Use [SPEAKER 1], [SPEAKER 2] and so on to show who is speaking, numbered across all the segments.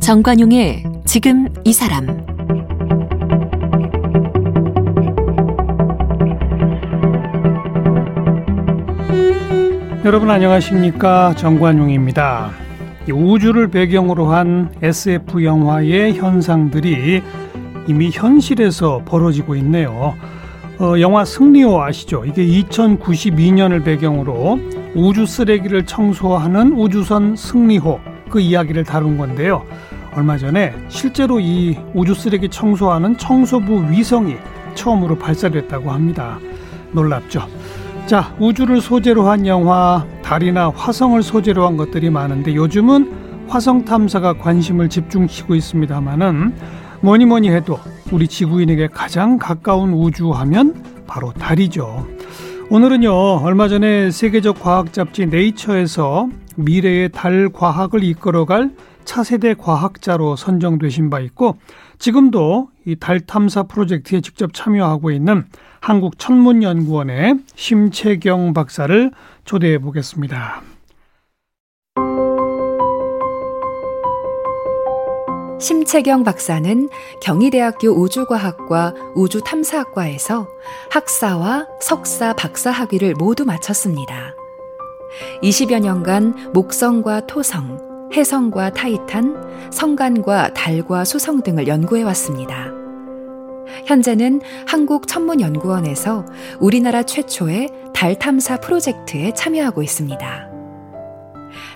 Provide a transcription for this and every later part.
[SPEAKER 1] 정관용의 지금 이 사람
[SPEAKER 2] 여러분 안녕하십니까 정관용입니다. 우주를 배경으로 한 SF 영화의 현상들이 이미 현실에서 벌어지고 있네요. 어, 영화 승리호 아시죠? 이게 2092년을 배경으로 우주 쓰레기를 청소하는 우주선 승리호 그 이야기를 다룬 건데요. 얼마 전에 실제로 이 우주 쓰레기 청소하는 청소부 위성이 처음으로 발사됐다고 합니다. 놀랍죠? 자, 우주를 소재로 한 영화, 달이나 화성을 소재로 한 것들이 많은데 요즘은 화성 탐사가 관심을 집중시키고 있습니다만은 뭐니 뭐니 해도 우리 지구인에게 가장 가까운 우주 하면 바로 달이죠. 오늘은요, 얼마 전에 세계적 과학 잡지 네이처에서 미래의 달 과학을 이끌어갈 차세대 과학자로 선정되신 바 있고 지금도 이 달 탐사 프로젝트에 직접 참여하고 있는 한국 천문연구원의 심채경 박사를 초대해 보겠습니다.
[SPEAKER 1] 심채경 박사는 경희대학교 우주과학과 우주탐사학과에서 학사와 석사, 박사 학위를 모두 마쳤습니다. 20여 년간 목성과 토성, 해성과 타이탄, 성간과 달과 수성 등을 연구해 왔습니다. 현재는 한국천문연구원에서 우리나라 최초의 달 탐사 프로젝트에 참여하고 있습니다.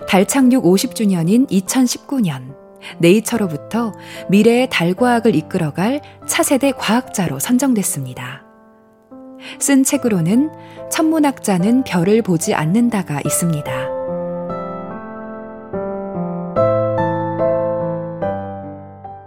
[SPEAKER 1] 달 착륙 50주년인 2019년, 네이처로부터 미래의 달과학을 이끌어갈 차세대 과학자로 선정됐습니다. 쓴 책으로는 천문학자는 별을 보지 않는다가 있습니다.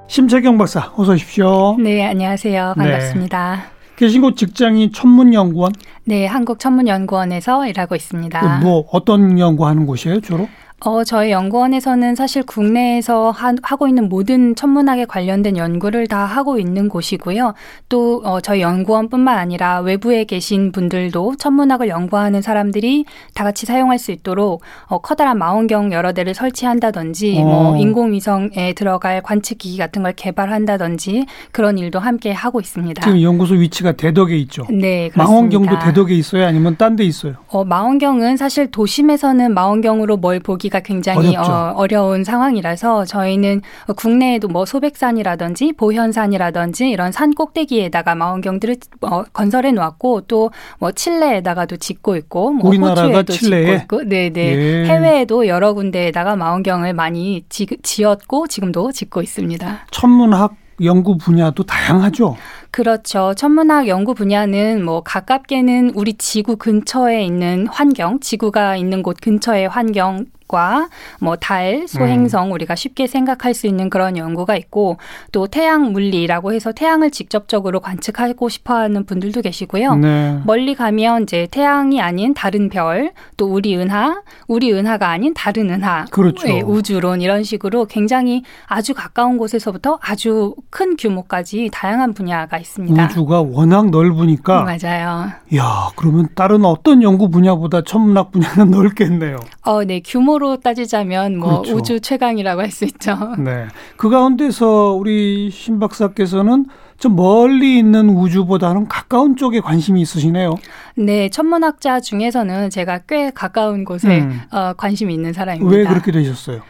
[SPEAKER 2] 심채경 박사, 어서 오십시오.
[SPEAKER 3] 네, 안녕하세요. 네. 반갑습니다. 네.
[SPEAKER 2] 계신 곳 직장이 천문연구원?
[SPEAKER 3] 네, 한국천문연구원에서 일하고 있습니다.
[SPEAKER 2] 뭐 어떤 연구하는 곳이에요, 주로?
[SPEAKER 3] 어, 저희 연구원에서는 사실 국내에서 하, 고 있는 모든 천문학에 관련된 연구를 다 하고 있는 곳이고요. 또 어, 저희 연구원뿐만 아니라 외부에 계신 분들도 천문학을 연구하는 사람들이 다 같이 사용할 수 있도록 어, 커다란 망원경 여러 대를 설치한다든지 어. 뭐 인공위성에 들어갈 관측기기 같은 걸 개발한다든지 그런 일도 함께 하고 있습니다.
[SPEAKER 2] 지금 연구소 위치가 대덕에 있죠.
[SPEAKER 3] 네,
[SPEAKER 2] 그렇습니다. 망원경도 대덕에 있어요, 아니면 딴 데 있어요?
[SPEAKER 3] 어, 망원경은 사실 도심에서는 망원경으로 뭘 보기 보기가 굉장히 어, 어려운 상황이라서 저희는 국내에도 뭐 소백산이라든지 보현산이라든지 이런 산 꼭대기에다가 망원경들을 어, 건설해 놓았고 또 뭐 칠레에다가도 짓고 있고 뭐 호주에도 칠레에? 짓고 있고 네네 예. 해외에도 여러 군데에다가 망원경을 많이 지, 지었고 지금도 짓고 있습니다.
[SPEAKER 2] 천문학 연구 분야도 다양하죠.
[SPEAKER 3] 그렇죠. 천문학 연구 분야는 뭐 가깝게는 우리 지구 근처에 있는 환경, 지구가 있는 곳 근처의 환경 과뭐 달, 소행성 음. 우리가 쉽게 생각할 수 있는 그런 연구가 있고 또 태양 물리라고 해서 태양을 직접적으로 관측하고 싶어하는 분들도 계시고요. 네. 멀리 가면 이제 태양이 아닌 다른 별, 또 우리 은하, 우리 은하가 아닌 다른 은하,
[SPEAKER 2] 그렇죠. 네,
[SPEAKER 3] 우주론 이런 식으로 굉장히 아주 가까운 곳에서부터 아주 큰 규모까지 다양한 분야가 있습니다.
[SPEAKER 2] 우주가 워낙 넓으니까
[SPEAKER 3] 맞아요.
[SPEAKER 2] 야, 그러면 다른 어떤 연구 분야보다 천문학 분야는 넓겠네요.
[SPEAKER 3] 어, 네 규모 규모로 따지자면 뭐 그렇죠. 우주 최강이라고 할 수 있죠.
[SPEAKER 2] 네. 그 가운데서 우리 신 박사께서는 좀 멀리 있는 우주보다는 가까운 쪽에 관심이 있으시네요.
[SPEAKER 3] 네, 천문학자 중에서는 제가 꽤 가까운 곳에 음. 어, 관심이 있는 사람입니다.
[SPEAKER 2] 왜 그렇게 되셨어요?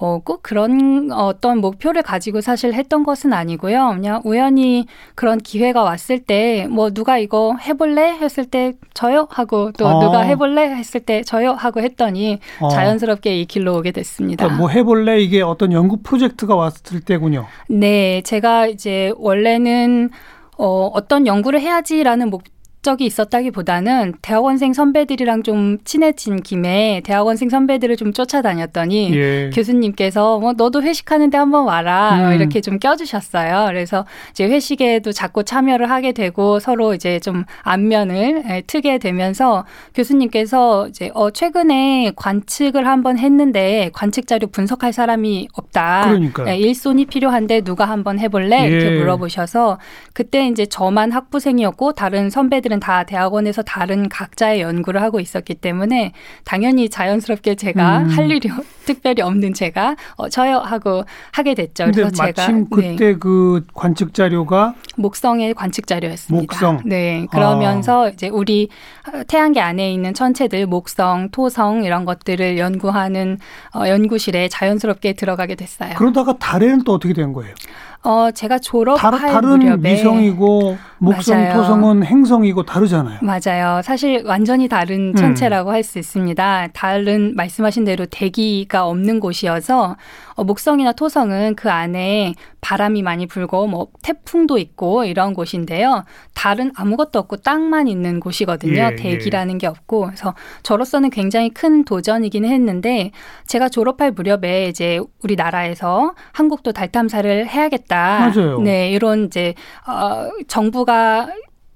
[SPEAKER 3] 어, 꼭 그런 어떤 목표를 가지고 사실 했던 것은 아니고요. 그냥 우연히 그런 기회가 왔을 때 뭐 누가 이거 해볼래 했을 때 저요 하고 또 어. 누가 해볼래 했을 때 저요 하고 했더니 어. 자연스럽게 이 길로 오게 됐습니다.
[SPEAKER 2] 그러니까 뭐 해볼래 이게 어떤 연구 프로젝트가 왔을 때군요.
[SPEAKER 3] 네, 제가 이제 원래는 어, 어떤 연구를 해야지라는 목 적이 있었다기보다는 대학원생 선배들이랑 좀 친해진 김에 대학원생 선배들을 좀 쫓아다녔더니 예. 교수님께서 뭐 너도 회식하는데 한번 와라 음. 이렇게 좀 껴주셨어요. 그래서 이제 회식에도 자꾸 참여를 하게 되고 서로 이제 좀 안면을 예, 트게 되면서 교수님께서 이제 어 최근에 관측을 한번 했는데 관측 자료 분석할 사람이 없다.
[SPEAKER 2] 그러니까
[SPEAKER 3] 예, 일손이 필요한데 누가 한번 해볼래 이렇게 예. 물어보셔서 그때 이제 저만 학부생이었고 다른 선배들은 다 대학원에서 다른 각자의 연구를 하고 있었기 때문에 당연히 자연스럽게 제가 음. 할 일이 특별히 없는 제가 어, 저요 하고 하게 됐죠.
[SPEAKER 2] 그래서 제가 마침 그때 네. 그 관측 자료가
[SPEAKER 3] 목성의 관측 자료였습니다.
[SPEAKER 2] 목성.
[SPEAKER 3] 네. 그러면서 아. 이제 우리 태양계 안에 있는 천체들 목성, 토성 이런 것들을 연구하는 어, 연구실에 자연스럽게 들어가게 됐어요.
[SPEAKER 2] 그러다가 달에는 또 어떻게 된 거예요?
[SPEAKER 3] 어, 제가 졸업할
[SPEAKER 2] 다, 다른 무렵에 위성이고 목성, 맞아요. 토성은 행성이고 다르잖아요.
[SPEAKER 3] 맞아요. 사실 완전히 다른 음. 천체라고 음. 할수 있습니다. 다른 말씀하신 대로 대기가 없는 곳이어서 어, 목성이나 토성은 그 안에 바람이 많이 불고 뭐 태풍도 있고 이런 곳인데요. 달은 아무것도 없고 땅만 있는 곳이거든요. 예, 대기라는 예. 게 없고 그래서 저로서는 굉장히 큰 도전이기는 했는데 제가 졸업할 무렵에 이제 우리나라에서 한국도 달 탐사를 해야겠다.
[SPEAKER 2] 맞아요.
[SPEAKER 3] 네, 이런 이제 어 정부가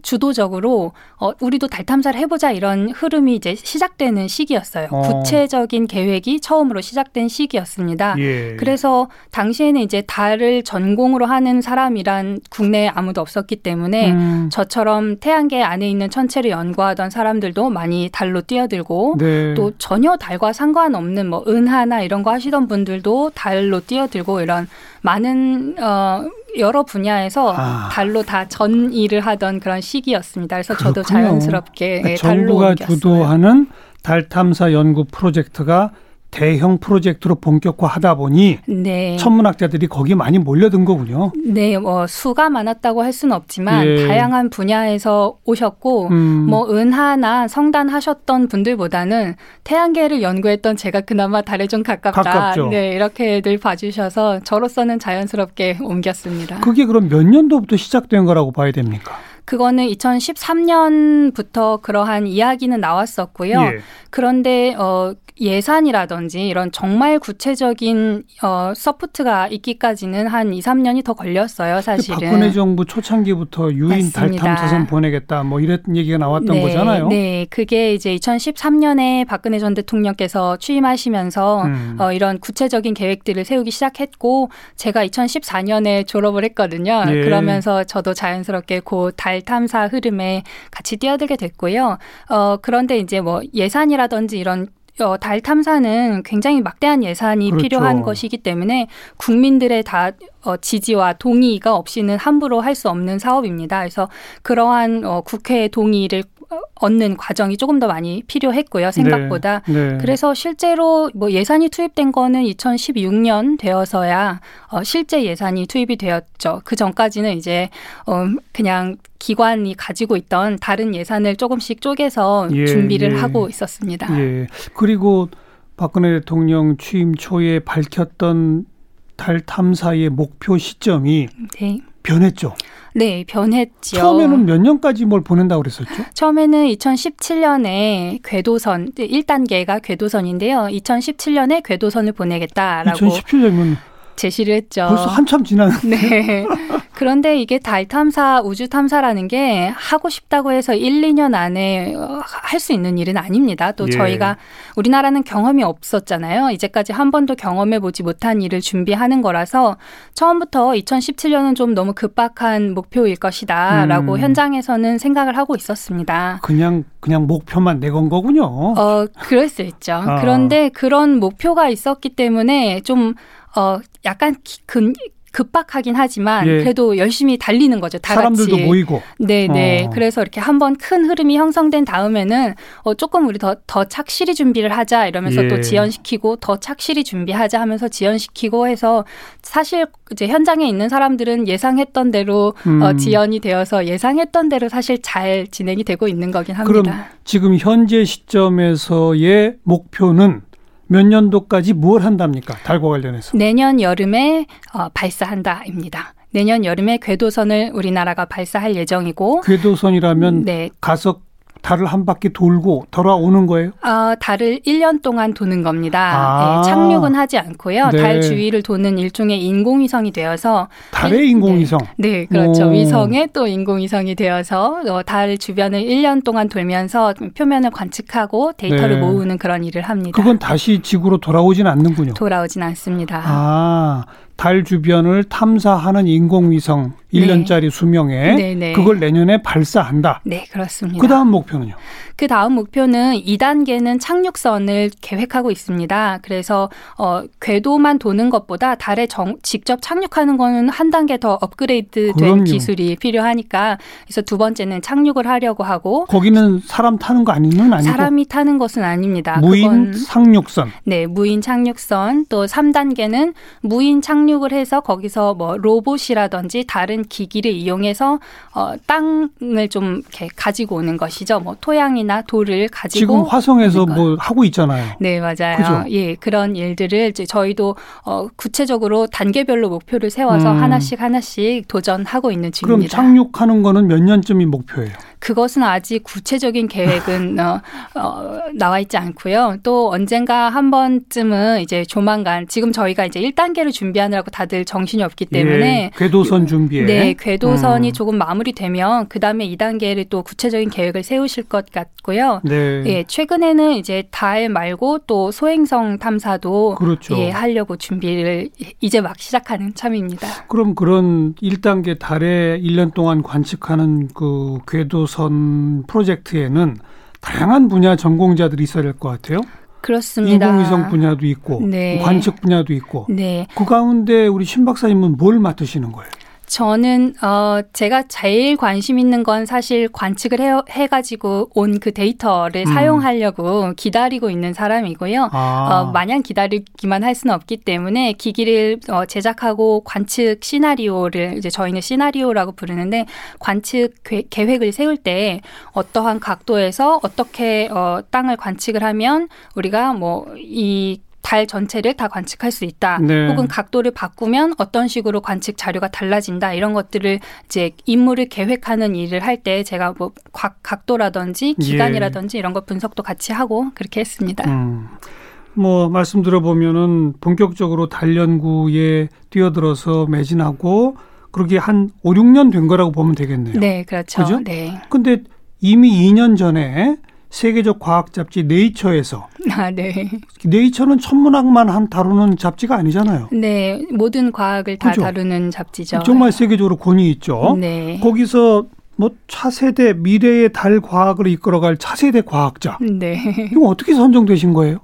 [SPEAKER 3] 주도적으로 어, 우리도 달 탐사를 해보자 이런 흐름이 이제 시작되는 시기였어요. 어. 구체적인 계획이 처음으로 시작된 시기였습니다. 예. 그래서 당시에는 이제 달을 전공으로 하는 사람이란 국내에 아무도 없었기 때문에 음. 저처럼 태양계 안에 있는 천체를 연구하던 사람들도 많이 달로 뛰어들고 네. 또 전혀 달과 상관없는 뭐 은하나 이런 거 하시던 분들도 달로 뛰어들고 이런 많은 어 여러 분야에서 아. 달로 다 전 일을 하던 그런 시기였습니다. 그래서 그렇군요. 저도 자연스럽게
[SPEAKER 2] 그러니까 정부가 옮겼어요. 주도하는 달 탐사 연구 프로젝트가 대형 프로젝트로 본격화하다 보니 네. 천문학자들이 거기 많이 몰려든 거군요.
[SPEAKER 3] 네, 뭐 수가 많았다고 할 수는 없지만 예. 다양한 분야에서 오셨고 음. 뭐 은하나 성단 하셨던 분들보다는 태양계를 연구했던 제가 그나마 달에 좀 가깝다.
[SPEAKER 2] 가깝죠.
[SPEAKER 3] 네, 이렇게들 봐주셔서 저로서는 자연스럽게 옮겼습니다.
[SPEAKER 2] 그게 그럼 몇 년도부터 시작된 거라고 봐야 됩니까?
[SPEAKER 3] 그거는 2013년부터 그러한 이야기는 나왔었고요. 예. 그런데 어 예산이라든지 이런 정말 구체적인 어 support가 있기까지는 한 2, 3년이 더 걸렸어요, 사실은.
[SPEAKER 2] 박근혜 정부 초창기부터 유인 달 탐사선 보내겠다 뭐 이런 얘기가 나왔던
[SPEAKER 3] 네,
[SPEAKER 2] 거잖아요.
[SPEAKER 3] 네. 그게 이제 2013년에 박근혜 전 대통령께서 취임하시면서 음. 어 이런 구체적인 계획들을 세우기 시작했고 제가 2014년에 졸업을 했거든요. 예. 그러면서 저도 자연스럽게 곧달 탐사 흐름에 같이 뛰어들게 됐고요. 어 그런데 이제 뭐 예산이라든지 이런 어, 달 탐사는 굉장히 막대한 예산이 그렇죠. 필요한 것이기 때문에 국민들의 다 어, 지지와 동의가 없이는 함부로 할 수 없는 사업입니다. 그래서 그러한 어, 국회의 동의를 얻는 과정이 조금 더 많이 필요했고요. 생각보다. 네, 네. 그래서 실제로 뭐 예산이 투입된 거는 2016년 되어서야 어, 실제 예산이 투입이 되었죠. 그 전까지는 이제 어, 그냥 기관이 가지고 있던 다른 예산을 조금씩 쪼개서 예, 준비를 예. 하고 있었습니다.
[SPEAKER 2] 예. 그리고 박근혜 대통령 취임 초에 밝혔던 달 탐사의 목표 시점이 네. 변했죠.
[SPEAKER 3] 네, 변했죠.
[SPEAKER 2] 처음에는 몇 년까지 뭘 보낸다고 그랬었죠?
[SPEAKER 3] 처음에는 2017년에 궤도선 1단계가 궤도선인데요. 2017년에 궤도선을 보내겠다라고
[SPEAKER 2] 2017년이면
[SPEAKER 3] 제시를 했죠.
[SPEAKER 2] 벌써 한참 지났는데.
[SPEAKER 3] 네. 그런데 이게 달 탐사, 우주 탐사라는 게 하고 싶다고 해서 1, 2년 안에 어, 할수 있는 일은 아닙니다. 또 예. 저희가 우리나라는 경험이 없었잖아요. 이제까지 한 번도 경험해 보지 못한 일을 준비하는 거라서 처음부터 2017년은 좀 너무 급박한 목표일 것이다라고 음. 현장에서는 생각을 하고 있었습니다.
[SPEAKER 2] 그냥 그냥 목표만 내건 거군요.
[SPEAKER 3] 어, 그럴 수 있죠. 아. 그런데 그런 목표가 있었기 때문에 좀 어, 약간 근, 급박하긴 하지만 예. 그래도 열심히 달리는 거죠. 다
[SPEAKER 2] 사람들도
[SPEAKER 3] 같이.
[SPEAKER 2] 모이고.
[SPEAKER 3] 네, 네. 어. 그래서 이렇게 한번 큰 흐름이 형성된 다음에는 어 조금 우리 더 더 착실히 준비를 하자 이러면서 예. 또 지연시키고 더 착실히 준비하자 하면서 지연시키고 해서 사실 이제 현장에 있는 사람들은 예상했던 대로 어, 음. 어, 지연이 되어서 예상했던 대로 사실 잘 진행이 되고 있는 거긴 합니다.
[SPEAKER 2] 그럼 지금 현재 시점에서의 목표는 몇 년도까지 뭘 한답니까? 달과 관련해서.
[SPEAKER 3] 내년 여름에 어, 발사한다입니다. 내년 여름에 궤도선을 우리나라가 발사할 예정이고
[SPEAKER 2] 궤도선이라면 네. 가서 달을 한 바퀴 돌고 돌아오는 거예요?
[SPEAKER 3] 어, 달을 1년 동안 도는 겁니다. 아. 네, 착륙은 하지 않고요. 네. 달 주위를 도는 일종의 인공위성이 되어서
[SPEAKER 2] 달의 일, 인공위성.
[SPEAKER 3] 네, 네 그렇죠. 오. 위성의 또 인공위성이 되어서 어, 달 주변을 1년 동안 돌면서 표면을 관측하고 데이터를 네. 모으는 그런 일을 합니다.
[SPEAKER 2] 그건 다시 지구로 돌아오진 않는군요.
[SPEAKER 3] 돌아오진 않습니다.
[SPEAKER 2] 아, 달 주변을 탐사하는 인공위성 1년짜리 네. 수명에 네네. 네. 그걸 내년에 발사한다.
[SPEAKER 3] 네, 그렇습니다.
[SPEAKER 2] 그 다음 목표는요?
[SPEAKER 3] 그 다음 목표는 2단계는 착륙선을 계획하고 있습니다. 그래서 어, 궤도만 도는 것보다 달에 정, 직접 착륙하는 거는 한 단계 더 업그레이드 된 기술이 필요하니까 그래서 두 번째는 착륙을 하려고 하고
[SPEAKER 2] 거기는 사람 타는 거 아니면 아니고
[SPEAKER 3] 사람이 타는 것은 아닙니다.
[SPEAKER 2] 무인 착륙선.
[SPEAKER 3] 네, 무인 착륙선 또 3단계는 무인 착륙을 해서 거기서 뭐 로봇이라든지 다른 기기를 이용해서 어, 땅을 좀 이렇게 가지고 오는 것이죠. 뭐 토양이나 땅이나 돌을 가지고
[SPEAKER 2] 지금 화성에서 뭐 하고 있잖아요.
[SPEAKER 3] 네, 맞아요. 그죠? 예, 그런 일들을 저희도 어, 구체적으로 단계별로 목표를 세워서 음. 하나씩 하나씩 도전하고 있는 중입니다.
[SPEAKER 2] 그럼 착륙하는 거는 몇 년쯤이 목표예요?
[SPEAKER 3] 그것은 아직 구체적인 계획은 어, 어, 나와 있지 않고요. 또 언젠가 한 번쯤은 이제 조만간 지금 저희가 이제 1단계를 준비하느라고 다들 정신이 없기 때문에 예,
[SPEAKER 2] 궤도선 준비에
[SPEAKER 3] 네, 궤도선이 음. 조금 마무리되면 그다음에 2단계를 또 구체적인 계획을 세우실 것 같고요. 네. 예, 최근에는 이제 달 말고 또 소행성 탐사도 그렇죠. 예, 하려고 준비를 이제 막 시작하는 참입니다.
[SPEAKER 2] 그럼 그런 1단계 달에 1년 동안 관측하는 그 궤도 우선 프로젝트에는 다양한 분야 전공자들이 있어야 될 것 같아요.
[SPEAKER 3] 그렇습니다.
[SPEAKER 2] 인공위성 분야도 있고 네. 관측 분야도 있고 네. 그 가운데 우리 신 박사님은 뭘 맡으시는 거예요?
[SPEAKER 3] 저는 어 제가 제일 관심 있는 건 사실 관측을 해, 해가지고 온 그 데이터를 음. 사용하려고 기다리고 있는 사람이고요. 아. 어, 마냥 기다리기만 할 수는 없기 때문에 기기를 어, 제작하고 관측 시나리오를 이제 저희는 시나리오라고 부르는데 관측 계획을 세울 때 어떠한 각도에서 어떻게 어, 땅을 관측을 하면 우리가 뭐이 달 전체를 다 관측할 수 있다. 네. 혹은 각도를 바꾸면 어떤 식으로 관측 자료가 달라진다. 이런 것들을 이제 임무를 계획하는 일을 할 때 제가 뭐 각, 도라든지 예. 기간이라든지 예. 이런 것 분석도 같이 하고 그렇게 했습니다. 음.
[SPEAKER 2] 뭐 말씀 들어보면은 본격적으로 달 연구에 뛰어들어서 매진하고 그렇게 한 5, 6년 된 거라고 보면 되겠네요.
[SPEAKER 3] 네, 그렇죠.
[SPEAKER 2] 그죠?
[SPEAKER 3] 네.
[SPEAKER 2] 근데 이미 2년 전에 세계적 과학 잡지 네이처에서
[SPEAKER 3] 아, 네.
[SPEAKER 2] 네이처는 천문학만 한 다루는 잡지가 아니잖아요.
[SPEAKER 3] 네, 모든 과학을 다 그죠? 다루는 잡지죠.
[SPEAKER 2] 정말 세계적으로 권위 있죠. 네. 거기서 뭐 차세대 미래의 달 과학을 이끌어갈 차세대 과학자. 네. 이거 어떻게 선정되신 거예요?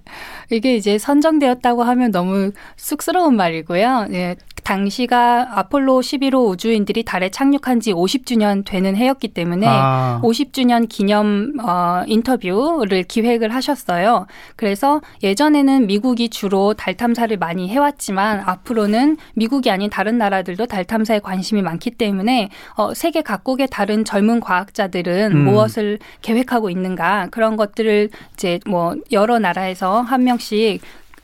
[SPEAKER 3] 이게 이제 선정되었다고 하면 너무 쑥스러운 말이고요. 네, 당시가 아폴로 11호 우주인들이 달에 착륙한 지 50주년 되는 해였기 때문에 아. 50주년 기념 어, 인터뷰를 기획을 하셨어요. 그래서 예전에는 미국이 주로 달 탐사를 많이 해왔지만 앞으로는 미국이 아닌 다른 나라들도 달 탐사에 관심이 많기 때문에 어, 세계 각국의 다른 젊은 과학자들은 음. 무엇을 계획하고 있는가 그런 것들을 이제 뭐 여러 나라에서 한 명씩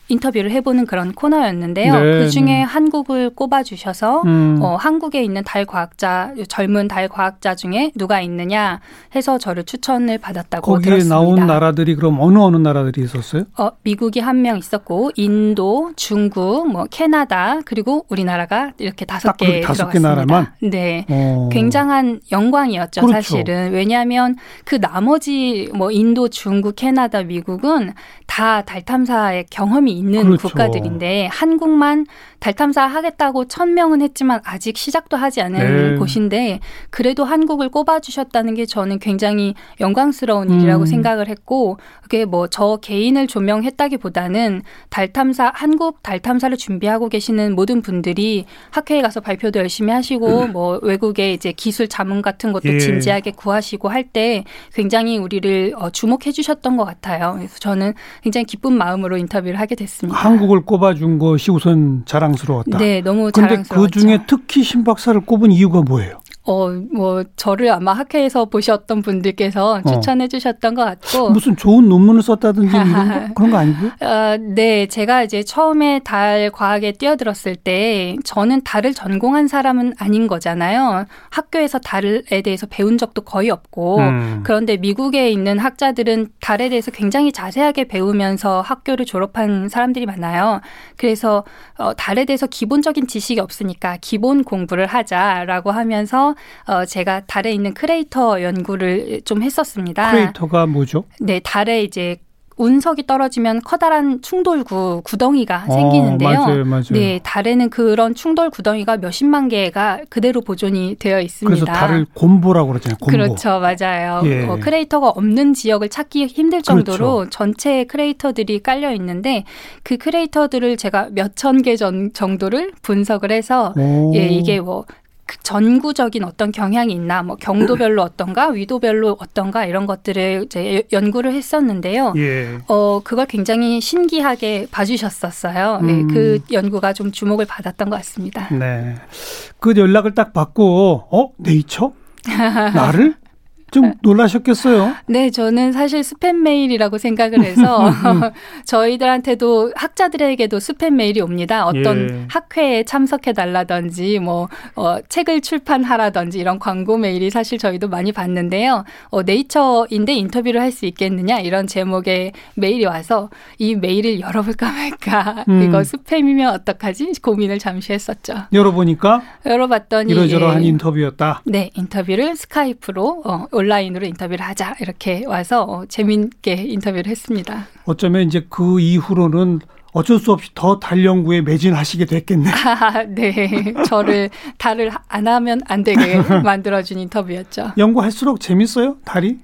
[SPEAKER 3] 인터뷰를 해보는 그런 코너였는데요. 네, 그 중에 네. 한국을 꼽아주셔서 음. 어, 한국에 있는 달 과학자 젊은 달 과학자 중에 누가 있느냐 해서 저를 추천을 받았다고
[SPEAKER 2] 거기에
[SPEAKER 3] 들었습니다.
[SPEAKER 2] 나온 나라들이 그럼 어느 어느 나라들이 있었어요?
[SPEAKER 3] 어, 미국이 한 명 있었고 인도, 중국, 뭐 캐나다 그리고 우리나라가 이렇게 다섯 개 다섯 개 나라만. 네, 어. 굉장한 영광이었죠 그렇죠. 사실은 왜냐하면 그 나머지 뭐 인도, 중국, 캐나다, 미국은 다 달 탐사의 경험이 있는 그렇죠. 국가들인데 한국만 달 탐사 하겠다고 천 명은 했지만 아직 시작도 하지 않은 네. 곳인데 그래도 한국을 꼽아 주셨다는 게 저는 굉장히 영광스러운 일이라고 음. 생각을 했고 그게 뭐 저 개인을 조명했다기보다는 달 탐사 한국 달 탐사를 준비하고 계시는 모든 분들이 학회에 가서 발표도 열심히 하시고 음. 뭐 외국의 이제 기술 자문 같은 것도 예. 진지하게 구하시고 할 때 굉장히 우리를 어, 주목해 주셨던 것 같아요. 그래서 저는 굉장히 기쁜 마음으로 인터뷰를 하게 됐습니다.
[SPEAKER 2] 한국을 꼽아준 것이 우선 자랑스러웠다.
[SPEAKER 3] 네, 너무
[SPEAKER 2] 그런데 그
[SPEAKER 3] 자랑스러웠죠.
[SPEAKER 2] 중에 특히 신 박사를 꼽은 이유가 뭐예요?
[SPEAKER 3] 어, 뭐 저를 아마 학회에서 보셨던 분들께서 추천해 주셨던 것 같고
[SPEAKER 2] 무슨 좋은 논문을 썼다든지 거? 그런 거 아니고요?
[SPEAKER 3] 어, 네, 제가 이제 처음에 달 과학에 뛰어들었을 때 저는 달을 전공한 사람은 아닌 거잖아요. 학교에서 달에 대해서 배운 적도 거의 없고
[SPEAKER 2] 음.
[SPEAKER 3] 그런데 미국에 있는 학자들은 달에 대해서 굉장히 자세하게 배우면서 학교를 졸업한 사람들이 많아요. 그래서 어, 달에 대해서 기본적인 지식이 없으니까 기본 공부를 하자라고 하면서 어, 제가 달에 있는 크레이터 연구를 좀 했었습니다.
[SPEAKER 2] 크레이터가 뭐죠?
[SPEAKER 3] 네, 달에 이제 운석이 떨어지면 커다란 충돌구 구덩이가
[SPEAKER 2] 어,
[SPEAKER 3] 생기는데요.
[SPEAKER 2] 맞아요, 맞아요.
[SPEAKER 3] 네, 달에는 그런 충돌 구덩이가 몇십만 개가 그대로 보존이 되어 있습니다.
[SPEAKER 2] 그래서 달을 곰보라고 그러잖아요. 곰보.
[SPEAKER 3] 그렇죠, 맞아요.
[SPEAKER 2] 예.
[SPEAKER 3] 어, 크레이터가 없는 지역을 찾기 힘들 정도로
[SPEAKER 2] 그렇죠.
[SPEAKER 3] 전체 크레이터들이 깔려 있는데 그 크레이터들을 제가 몇 천 개 전- 정도를 분석을 해서
[SPEAKER 2] 오.
[SPEAKER 3] 예, 이게 뭐그 전구적인 어떤 경향이 있나, 뭐 경도별로 어떤가, 위도별로 어떤가 이런 것들을 이제 연구를 했었는데요.
[SPEAKER 2] 예.
[SPEAKER 3] 어, 그걸 굉장히 신기하게 봐주셨었어요. 네,
[SPEAKER 2] 음.
[SPEAKER 3] 그 연구가 좀 주목을 받았던 것 같습니다.
[SPEAKER 2] 네. 그 연락을 딱 받고 어 네이처 나를 좀 놀라셨겠어요.
[SPEAKER 3] 네, 저는 사실 스팸 메일이라고 생각을 해서 저희들한테도 학자들에게도 스팸 메일이 옵니다. 어떤
[SPEAKER 2] 예.
[SPEAKER 3] 학회에 참석해 달라든지 뭐 어, 책을 출판하라든지 이런 광고 메일이 사실 저희도 많이 받는데요. 어, 네이처인데 인터뷰를 할 수 있겠느냐 이런 제목의 메일이 와서 이 메일을 열어볼까 말까
[SPEAKER 2] 음.
[SPEAKER 3] 이거 스팸이면 어떡하지 고민을 잠시 했었죠.
[SPEAKER 2] 열어보니까
[SPEAKER 3] 열어봤더니
[SPEAKER 2] 이러저러한
[SPEAKER 3] 예.
[SPEAKER 2] 인터뷰였다.
[SPEAKER 3] 네, 인터뷰를 스카이프로 어, 온라인으로 인터뷰를 하자 이렇게 와서 어, 재미있게 인터뷰를 했습니다.
[SPEAKER 2] 어쩌면 이제 그 이후로는 어쩔 수 없이 더 달 연구에 매진하시게 됐겠네.
[SPEAKER 3] 아, 네, 저를 달을 안 하면 안 되게 만들어준 인터뷰였죠.
[SPEAKER 2] 연구할수록 재밌어요, 달이?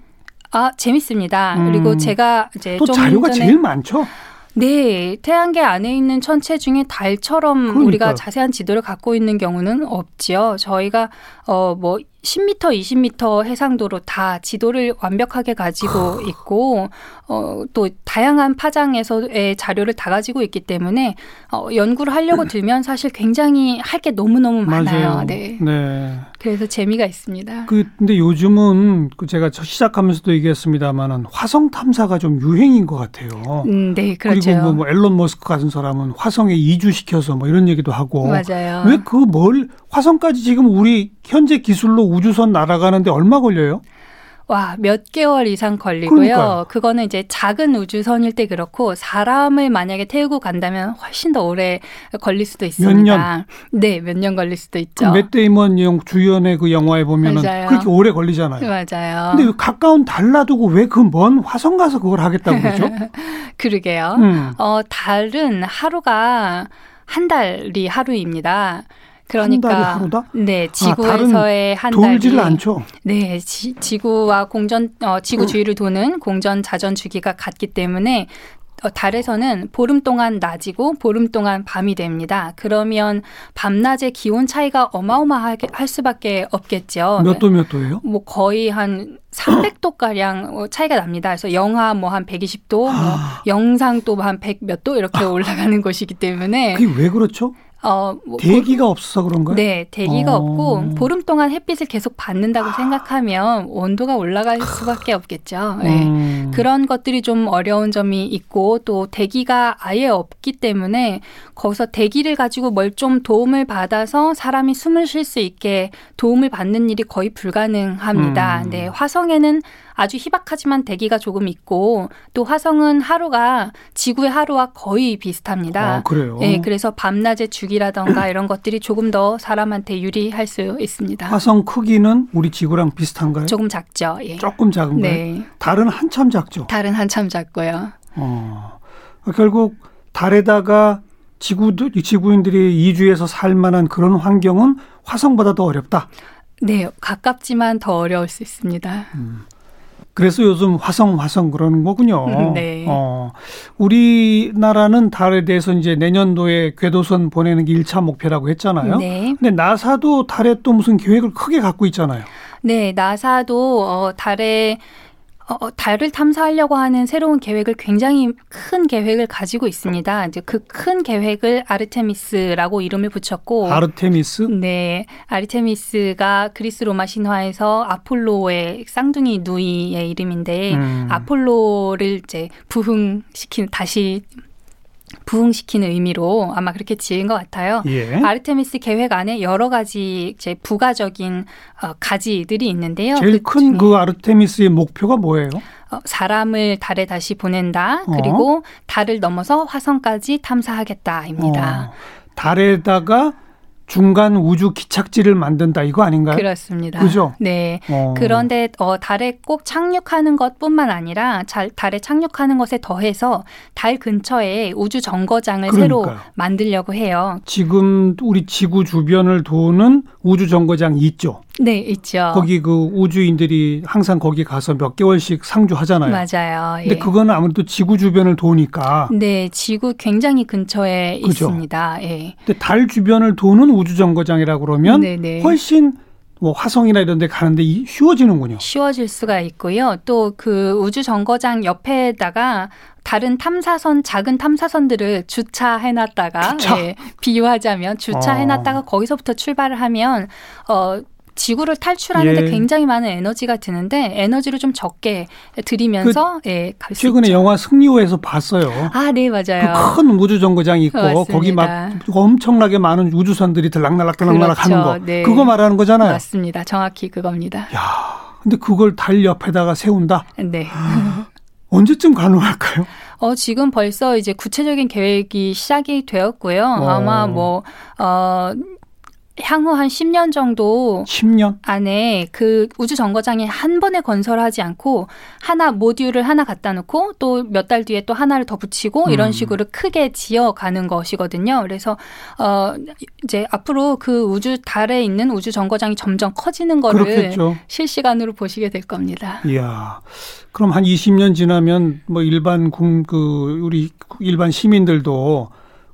[SPEAKER 3] 아, 재밌습니다.
[SPEAKER 2] 음.
[SPEAKER 3] 그리고 제가 이제 또좀
[SPEAKER 2] 자료가
[SPEAKER 3] 전에
[SPEAKER 2] 제일 많죠.
[SPEAKER 3] 네, 태양계 안에 있는 천체 중에 달처럼
[SPEAKER 2] 그러니까요.
[SPEAKER 3] 우리가 자세한 지도를 갖고 있는 경우는 없지요. 저희가 어뭐 10m, 20m 해상도로 다 지도를 완벽하게 가지고 있고 어 또 다양한 파장에서의 자료를 다 가지고 있기 때문에 어 연구를 하려고 들면 사실 굉장히 할 게 너무 너무 많아요.
[SPEAKER 2] 맞아요.
[SPEAKER 3] 네.
[SPEAKER 2] 네.
[SPEAKER 3] 그래서 재미가 있습니다.
[SPEAKER 2] 그 근데 요즘은 그 제가 저 시작하면서도 얘기했습니다만은 화성 탐사가 좀 유행인 것 같아요.
[SPEAKER 3] 음, 네, 그렇죠.
[SPEAKER 2] 그리고 뭐, 뭐 앨런 머스크 같은 사람은 화성에 이주시켜서 뭐 이런 얘기도 하고
[SPEAKER 3] 맞아요.
[SPEAKER 2] 왜그뭘 화성까지 지금 우리 현재 기술로 우주선 날아가는데 얼마 걸려요?
[SPEAKER 3] 와, 몇 개월 이상 걸리고요.
[SPEAKER 2] 그러니까요.
[SPEAKER 3] 그거는 이제 작은 우주선일 때 그렇고 사람을 만약에 태우고 간다면 훨씬 더 오래 걸릴 수도 있습니다.
[SPEAKER 2] 년?
[SPEAKER 3] 네, 몇 년 걸릴 수도
[SPEAKER 2] 그
[SPEAKER 3] 있죠.
[SPEAKER 2] 맷 데이먼 영 주연의 그 영화에 보면은
[SPEAKER 3] 맞아요.
[SPEAKER 2] 그렇게 오래 걸리잖아요.
[SPEAKER 3] 맞아요.
[SPEAKER 2] 근데 왜 가까운 달 놔두고 왜 그 먼 화성 가서 그걸 하겠다고 그러죠?
[SPEAKER 3] 그러게요.
[SPEAKER 2] 음.
[SPEAKER 3] 어, 달은 하루가 한 달이 하루입니다. 그러니까
[SPEAKER 2] 한 달이 하루다?
[SPEAKER 3] 네,
[SPEAKER 2] 아,
[SPEAKER 3] 지구에서의 한 달이
[SPEAKER 2] 돌지를 않죠.
[SPEAKER 3] 네, 지, 지구와 공전 어, 지구 주위를 도는 공전 자전 주기가 같기 때문에 어, 달에서는 보름 동안 낮이고 보름 동안 밤이 됩니다. 그러면 밤낮의 기온 차이가 어마어마하게 할 수밖에 없겠죠.
[SPEAKER 2] 몇 도 몇 도예요?
[SPEAKER 3] 뭐 거의 한 300도 가량 차이가 납니다. 그래서 영하 뭐 한 120도, 뭐
[SPEAKER 2] 아.
[SPEAKER 3] 영상 또 한 100 몇 도 이렇게 올라가는 곳이기 때문에
[SPEAKER 2] 그게 왜 그렇죠?
[SPEAKER 3] 어, 뭐
[SPEAKER 2] 대기가 없어서 그런가요?
[SPEAKER 3] 네, 대기가
[SPEAKER 2] 어.
[SPEAKER 3] 없고 보름 동안 햇빛을 계속 받는다고 생각하면 온도가 올라갈 수밖에 없겠죠. 네.
[SPEAKER 2] 음.
[SPEAKER 3] 그런 것들이 좀 어려운 점이 있고 또 대기가 아예 없기 때문에 거기서 대기를 가지고 뭘 좀 도움을 받아서 사람이 숨을 쉴 수 있게 도움을 받는 일이 거의 불가능합니다.
[SPEAKER 2] 음.
[SPEAKER 3] 네, 화성에는 아주 희박하지만 대기가 조금 있고 또 화성은 하루가 지구의 하루와 거의 비슷합니다.
[SPEAKER 2] 아, 그래요.
[SPEAKER 3] 네, 그래서 밤낮의 주기라던가 이런 것들이 조금 더 사람한테 유리할 수 있습니다.
[SPEAKER 2] 화성 크기는 우리 지구랑 비슷한가요?
[SPEAKER 3] 조금 작죠. 예.
[SPEAKER 2] 조금 작은가요?
[SPEAKER 3] 네.
[SPEAKER 2] 달은 한참 작죠.
[SPEAKER 3] 달은 한참 작고요.
[SPEAKER 2] 어. 결국 달에다가 지구도 지구인들이 이주해서 살 만한 그런 환경은 화성보다 더 어렵다.
[SPEAKER 3] 네, 가깝지만 더 어려울 수 있습니다.
[SPEAKER 2] 그래서 요즘 화성 화성 그러는 거군요.
[SPEAKER 3] 네.
[SPEAKER 2] 어. 우리나라는 달에 대해서 이제 내년도에 궤도선 보내는 게 1차 목표라고 했잖아요.
[SPEAKER 3] 네.
[SPEAKER 2] 근데 나사도 달에 또 무슨 계획을 크게 갖고 있잖아요.
[SPEAKER 3] 네, 나사도 어, 달에 어, 어, 달을 탐사하려고 하는 새로운 계획을 굉장히 큰 계획을 가지고 있습니다. 이제 그 큰 계획을 아르테미스라고 이름을 붙였고
[SPEAKER 2] 아르테미스?
[SPEAKER 3] 네, 아르테미스가 그리스 로마 신화에서 아폴로의 쌍둥이 누이의 이름인데 음. 아폴로를 이제 부흥시킨 다시 부흥시키는 의미로 아마 그렇게 지은 것 같아요. 예. 아르테미스 계획 안에 여러 가지 이제 부가적인 어, 가지들이 있는데요.
[SPEAKER 2] 제일 큰그 그 아르테미스의 목표가 뭐예요?
[SPEAKER 3] 어, 사람을 달에 다시 보낸다. 어? 그리고 달을 넘어서 화성까지 탐사하겠다입니다.
[SPEAKER 2] 어. 달에다가 중간 우주 기착지를 만든다 이거 아닌가요?
[SPEAKER 3] 그렇습니다.
[SPEAKER 2] 그죠?
[SPEAKER 3] 네. 어. 그런데 어, 달에 꼭 착륙하는 것뿐만 아니라 잘, 달에 착륙하는 것에 더해서 달 근처에 우주 정거장을 그러니까요. 새로 만들려고 해요.
[SPEAKER 2] 지금 우리 지구 주변을 도는 우주 정거장이 있죠.
[SPEAKER 3] 네, 있죠.
[SPEAKER 2] 거기 그 우주인들이 항상 거기 가서 몇 개월씩 상주하잖아요.
[SPEAKER 3] 맞아요.
[SPEAKER 2] 근데 예. 그거는 아무래도 지구 주변을 도니까.
[SPEAKER 3] 네, 지구 굉장히 근처에 그죠? 있습니다. 예.
[SPEAKER 2] 근데 달 주변을 도는 우주 정거장이라 그러면 네네. 네. 훨씬 뭐 화성이나 이런 데 가는데 쉬워지는군요.
[SPEAKER 3] 쉬워질 수가 있고요. 또 그 우주 정거장 옆에다가 다른 탐사선 작은 탐사선들을 주차해 놨다가
[SPEAKER 2] 주차? 예,
[SPEAKER 3] 비유하자면 주차해 놨다가 어. 거기서부터 출발을 하면 어 지구를 탈출하는데 예. 굉장히 많은 에너지가 드는데 에너지를 좀 적게 들이면서 그 예, 갈 수
[SPEAKER 2] 최근에
[SPEAKER 3] 있죠.
[SPEAKER 2] 영화 승리호에서 봤어요.
[SPEAKER 3] 아, 네, 맞아요.
[SPEAKER 2] 그 큰 우주 정거장이 있고 맞습니다. 거기 막 엄청나게 많은 우주선들이 들락날락 들락날락 그렇죠. 하는 거. 네. 그거 말하는 거잖아요.
[SPEAKER 3] 맞습니다. 정확히 그겁니다.
[SPEAKER 2] 야. 근데 그걸 달 옆에다가 세운다?
[SPEAKER 3] 네.
[SPEAKER 2] 언제쯤 가능할까요?
[SPEAKER 3] 어, 지금 벌써 이제 구체적인 계획이 시작이 되었고요. 어. 아마 뭐, 어, 향후 한 10년 정도
[SPEAKER 2] 10년
[SPEAKER 3] 안에 그 우주 정거장에 한 번에 건설하지 않고 하나 모듈을 하나 갖다 놓고 또 몇 달 뒤에 또 하나를 더 붙이고 음. 이런 식으로 크게 지어 가는 것이거든요. 그래서 어 이제 앞으로 그 우주 달에 있는 우주 정거장이 점점 커지는 거를 그렇겠죠. 실시간으로 보시게 될 겁니다.
[SPEAKER 2] 이야. 그럼 한 20년 지나면 뭐 일반 그 우리 일반 시민들도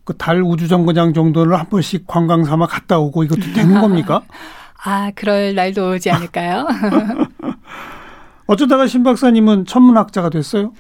[SPEAKER 2] 그 달 우주 정거장 정도를 한 번씩 관광 삼아 갔다 오고 이것도 되는 겁니까?
[SPEAKER 3] 아, 그럴 날도 오지 않을까요?
[SPEAKER 2] 어쩌다가 신 박사님은 천문학자가 됐어요?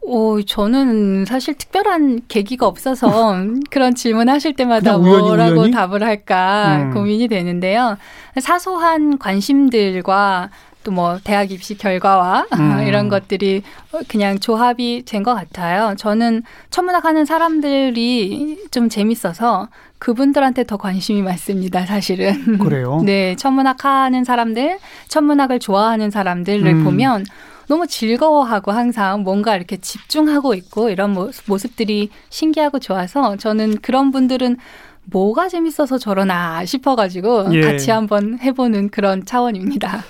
[SPEAKER 3] 오, 저는 사실 특별한 계기가 없어서 그런 질문 하실 때마다 우연히, 뭐라고 우연히? 답을 할까 음. 고민이 되는데요. 사소한 관심들과 또 뭐 대학 입시 결과와 음. 이런 것들이 그냥 조합이 된 것 같아요. 저는 천문학 하는 사람들이 좀 재밌어서 그분들한테 더 관심이 많습니다, 사실은.
[SPEAKER 2] 그래요?
[SPEAKER 3] 네, 천문학 하는 사람들, 천문학을 좋아하는 사람들을 음. 보면 너무 즐거워하고 항상 뭔가 이렇게 집중하고 있고 이런 모습들이 신기하고 좋아서 저는 그런 분들은 뭐가 재밌어서 저러나 싶어가지고 예. 같이 한번 해보는 그런 차원입니다.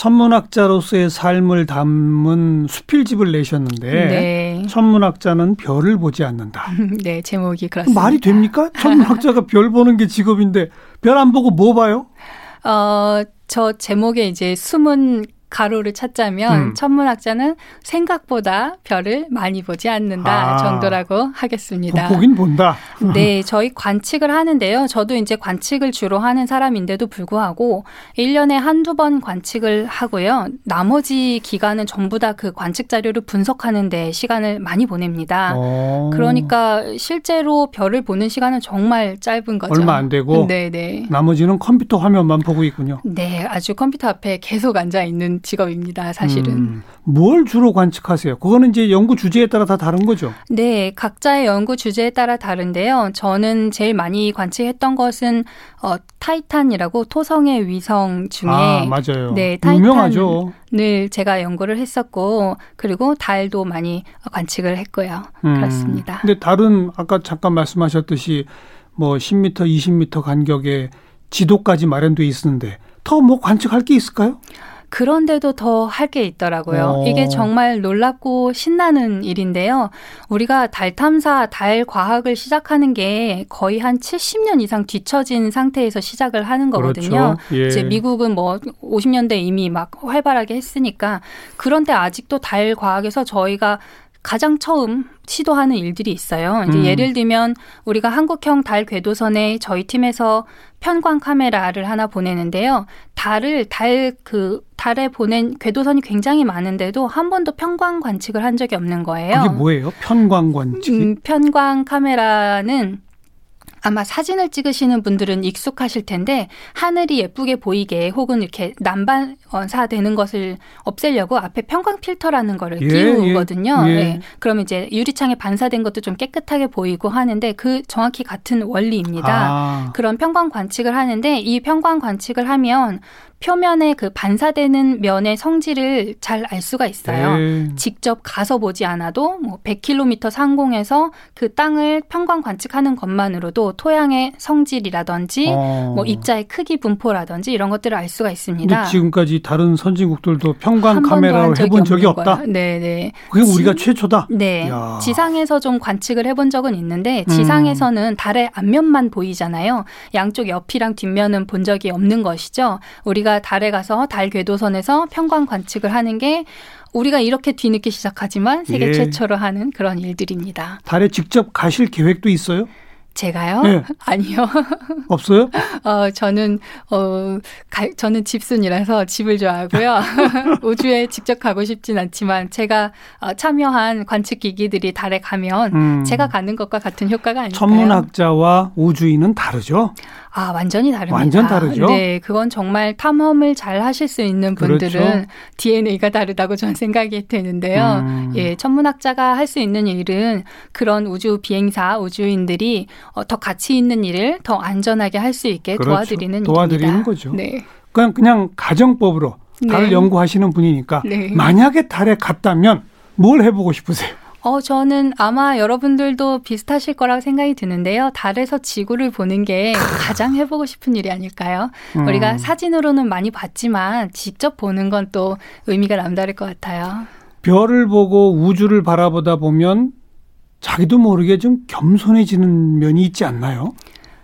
[SPEAKER 2] 천문학자로서의 삶을 담은 수필집을 내셨는데 네. 천문학자는 별을 보지 않는다.
[SPEAKER 3] 네, 제목이 그렇습니다.
[SPEAKER 2] 말이 됩니까? 천문학자가 별 보는 게 직업인데 별 안 보고 뭐 봐요?
[SPEAKER 3] 어, 저 제목에 이제 숨은 가로를 찾자면 음. 천문학자는 생각보다 별을 많이 보지 않는다 아. 정도라고 하겠습니다.
[SPEAKER 2] 보긴 본다.
[SPEAKER 3] 네, 저희 관측을 하는데요. 저도 이제 관측을 주로 하는 사람인데도 불구하고 1년에 한두 번 관측을 하고요. 나머지 기간은 전부 다 그 관측 자료를 분석하는 데 시간을 많이 보냅니다. 오. 어. 그러니까 실제로 별을 보는 시간은 정말 짧은 거죠.
[SPEAKER 2] 얼마 안 되고 네, 네. 나머지는 컴퓨터 화면만 보고 있군요.
[SPEAKER 3] 네, 아주 컴퓨터 앞에 계속 앉아 있는 직업입니다, 사실은. 음,
[SPEAKER 2] 뭘 주로 관측하세요? 그거는 이제 연구 주제에 따라 다 다른 거죠?
[SPEAKER 3] 네, 각자의 연구 주제에 따라 다른데요. 저는 제일 많이 관측했던 것은 어, 타이탄이라고 토성의 위성 중에 아,
[SPEAKER 2] 맞아요. 네, 타이탄 유명하죠.
[SPEAKER 3] 늘 제가 연구를 했었고 그리고 달도 많이 관측을 했고요. 음, 그렇습니다.
[SPEAKER 2] 근데 달은 아까 잠깐 말씀하셨듯이 뭐 10m, 20m 간격의 지도까지 마련돼 있었는데 더 뭐 관측할 게 있을까요?
[SPEAKER 3] 그런데도 더 할 게 있더라고요. 오. 어. 이게 정말 놀랍고 신나는 일인데요. 우리가 달 탐사, 달 과학을 시작하는 게 거의 한 70년 이상 뒤처진 상태에서 시작을 하는 거거든요. 그렇죠. 예. 이제 미국은 뭐 50년대 이미 막 활발하게 했으니까 그런데 아직도 달 과학에서 저희가 가장 처음 시도하는 일들이 있어요. 이제
[SPEAKER 2] 음.
[SPEAKER 3] 예를 들면 우리가 한국형 달 궤도선에 저희 팀에서 편광 카메라를 하나 보내는데요. 달을 달 그 달에 보낸 궤도선이 굉장히 많은데도 한 번도 편광 관측을 한 적이 없는 거예요.
[SPEAKER 2] 그게 뭐예요? 편광 관측이?
[SPEAKER 3] 음, 편광 카메라는 아마 사진을 찍으시는 분들은 익숙하실 텐데 하늘이 예쁘게 보이게 혹은 이렇게 난반사 되는 것을 없애려고 앞에 편광 필터라는 거를
[SPEAKER 2] 예,
[SPEAKER 3] 띄우거든요.
[SPEAKER 2] 예, 예.
[SPEAKER 3] 네. 그럼 이제 유리창에 반사된 것도 좀 깨끗하게 보이고 하는데 그 정확히 같은 원리입니다.
[SPEAKER 2] 아,
[SPEAKER 3] 그런 편광 관측을 하는데 이 편광 관측을 하면 표면에 그 반사되는 면의 성질을 잘 알 수가 있어요.
[SPEAKER 2] 네.
[SPEAKER 3] 직접 가서 보지 않아도 뭐 100km 상공에서 그 땅을 편광 관측하는 것만으로도 토양의 성질이라든지
[SPEAKER 2] 어.
[SPEAKER 3] 뭐 입자의 크기 분포라든지 이런 것들을 알 수가 있습니다.
[SPEAKER 2] 지금까지 다른 선진국들도
[SPEAKER 3] 번도
[SPEAKER 2] 카메라로
[SPEAKER 3] 한
[SPEAKER 2] 해본 적이 없다.
[SPEAKER 3] 네, 네.
[SPEAKER 2] 그게
[SPEAKER 3] 지-
[SPEAKER 2] 우리가 최초다.
[SPEAKER 3] 네.
[SPEAKER 2] 야.
[SPEAKER 3] 지상에서 좀 관측을 해본 적은 있는데
[SPEAKER 2] 음.
[SPEAKER 3] 지상에서는 달의 앞면만 보이잖아요. 양쪽 옆이랑 뒷면은 본 적이 없는 것이죠. 우리가 달에 가서 달 궤도선에서 편광 관측을 하는 게 우리가 이렇게 뒤늦게 시작하지만 세계
[SPEAKER 2] 예.
[SPEAKER 3] 최초로 하는 그런 일들입니다.
[SPEAKER 2] 달에 직접 가실 계획도 있어요?
[SPEAKER 3] 제가요?
[SPEAKER 2] 네.
[SPEAKER 3] 아니요.
[SPEAKER 2] 없어요?
[SPEAKER 3] 어, 저는, 어, 가, 저는 집순이라서 집을 좋아하고요. 우주에 직접 가고 싶진 않지만 제가 어, 참여한 관측 기기들이 달에 가면
[SPEAKER 2] 음.
[SPEAKER 3] 제가 가는 것과 같은 효과가 아닐까요?
[SPEAKER 2] 천문학자와 우주인은 다르죠.
[SPEAKER 3] 아, 완전히 다릅니다.
[SPEAKER 2] 완전 다르죠?
[SPEAKER 3] 네, 그건 정말 탐험을 잘 하실 수 있는 분들은
[SPEAKER 2] 그렇죠.
[SPEAKER 3] DNA가 다르다고 저는 생각이 되는데요.
[SPEAKER 2] 음.
[SPEAKER 3] 예, 천문학자가 할 수 있는 일은 그런 우주 비행사, 우주인들이 어, 더 가치 있는 일을 더 안전하게 할 수 있게
[SPEAKER 2] 그렇죠.
[SPEAKER 3] 도와드리는
[SPEAKER 2] 도와드리는
[SPEAKER 3] 일입니다.
[SPEAKER 2] 거죠.
[SPEAKER 3] 네.
[SPEAKER 2] 그냥 그냥 가정법으로 달을
[SPEAKER 3] 네.
[SPEAKER 2] 연구하시는 분이니까
[SPEAKER 3] 네.
[SPEAKER 2] 만약에 달에 갔다면 뭘 해보고 싶으세요?
[SPEAKER 3] 어, 저는 아마 여러분들도 비슷하실 거라고 생각이 드는데요. 달에서 지구를 보는 게 가장 해보고 싶은 일이 아닐까요?
[SPEAKER 2] 음.
[SPEAKER 3] 우리가 사진으로는 많이 봤지만 직접 보는 건 또 의미가 남다를 것 같아요.
[SPEAKER 2] 별을 보고 우주를 바라보다 보면 자기도 모르게 좀 겸손해지는 면이 있지 않나요?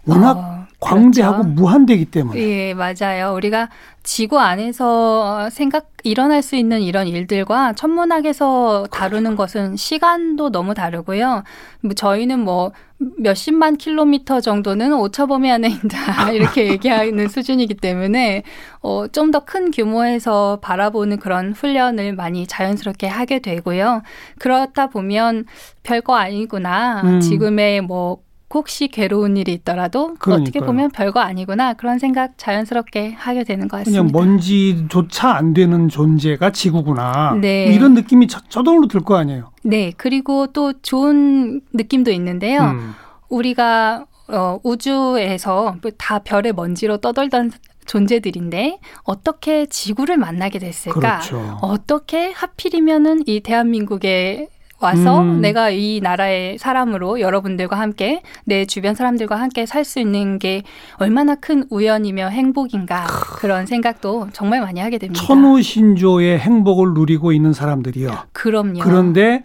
[SPEAKER 2] 워낙
[SPEAKER 3] 어,
[SPEAKER 2] 광대하고
[SPEAKER 3] 그렇죠.
[SPEAKER 2] 무한대기 때문에.
[SPEAKER 3] 예, 맞아요. 우리가 지구 안에서 생각, 일어날 수 있는 이런 일들과 천문학에서 다루는 것은 시간도 너무 다르고요. 뭐 저희는 뭐 몇십만 킬로미터 정도는 오차범위 안에 있다. 이렇게 얘기하는 수준이기 때문에, 어, 좀 더 큰 규모에서 바라보는 그런 훈련을 많이 자연스럽게 하게 되고요. 그렇다 보면 별거 아니구나.
[SPEAKER 2] 음.
[SPEAKER 3] 지금의 뭐 혹시 괴로운 일이 있더라도 어떻게
[SPEAKER 2] 그러니까요.
[SPEAKER 3] 보면 별거 아니구나 그런 생각 자연스럽게 하게 되는 것 같습니다.
[SPEAKER 2] 그냥 먼지조차 안 되는 존재가 지구구나.
[SPEAKER 3] 네.
[SPEAKER 2] 이런 느낌이 저, 저절로 들 거 아니에요.
[SPEAKER 3] 네, 그리고 또 좋은 느낌도 있는데요.
[SPEAKER 2] 음.
[SPEAKER 3] 우리가 어, 우주에서 다 별의 먼지로 떠돌던 존재들인데 어떻게 지구를 만나게 됐을까?
[SPEAKER 2] 그렇죠.
[SPEAKER 3] 어떻게 하필이면은 이 대한민국에 와서
[SPEAKER 2] 음.
[SPEAKER 3] 내가 이 나라의 사람으로 여러분들과 함께 내 주변 사람들과 함께 살 수 있는 게 얼마나 큰 우연이며 행복인가 그런 생각도 정말 많이 하게 됩니다.
[SPEAKER 2] 천우신조의 행복을 누리고 있는 사람들이요.
[SPEAKER 3] 그럼요.
[SPEAKER 2] 그런데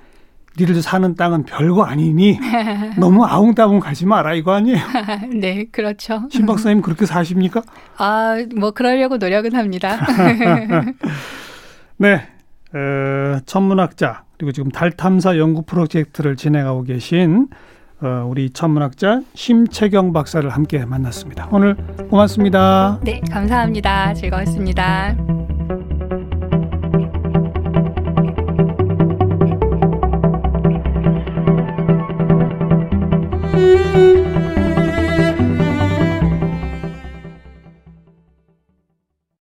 [SPEAKER 2] 니들 사는 땅은 별거 아니니 너무 아웅다웅 가지 마라 이거 아니에요.
[SPEAKER 3] 네, 그렇죠.
[SPEAKER 2] 신 박사님 그렇게 사십니까?
[SPEAKER 3] 아, 뭐 그러려고 노력은 합니다.
[SPEAKER 2] 네. 어, 천문학자 그리고 지금 달 탐사 연구 프로젝트를 진행하고 계신 어, 우리 천문학자 심채경 박사를 함께 만났습니다. 오늘 고맙습니다.
[SPEAKER 3] 네, 감사합니다. 즐거웠습니다. 음.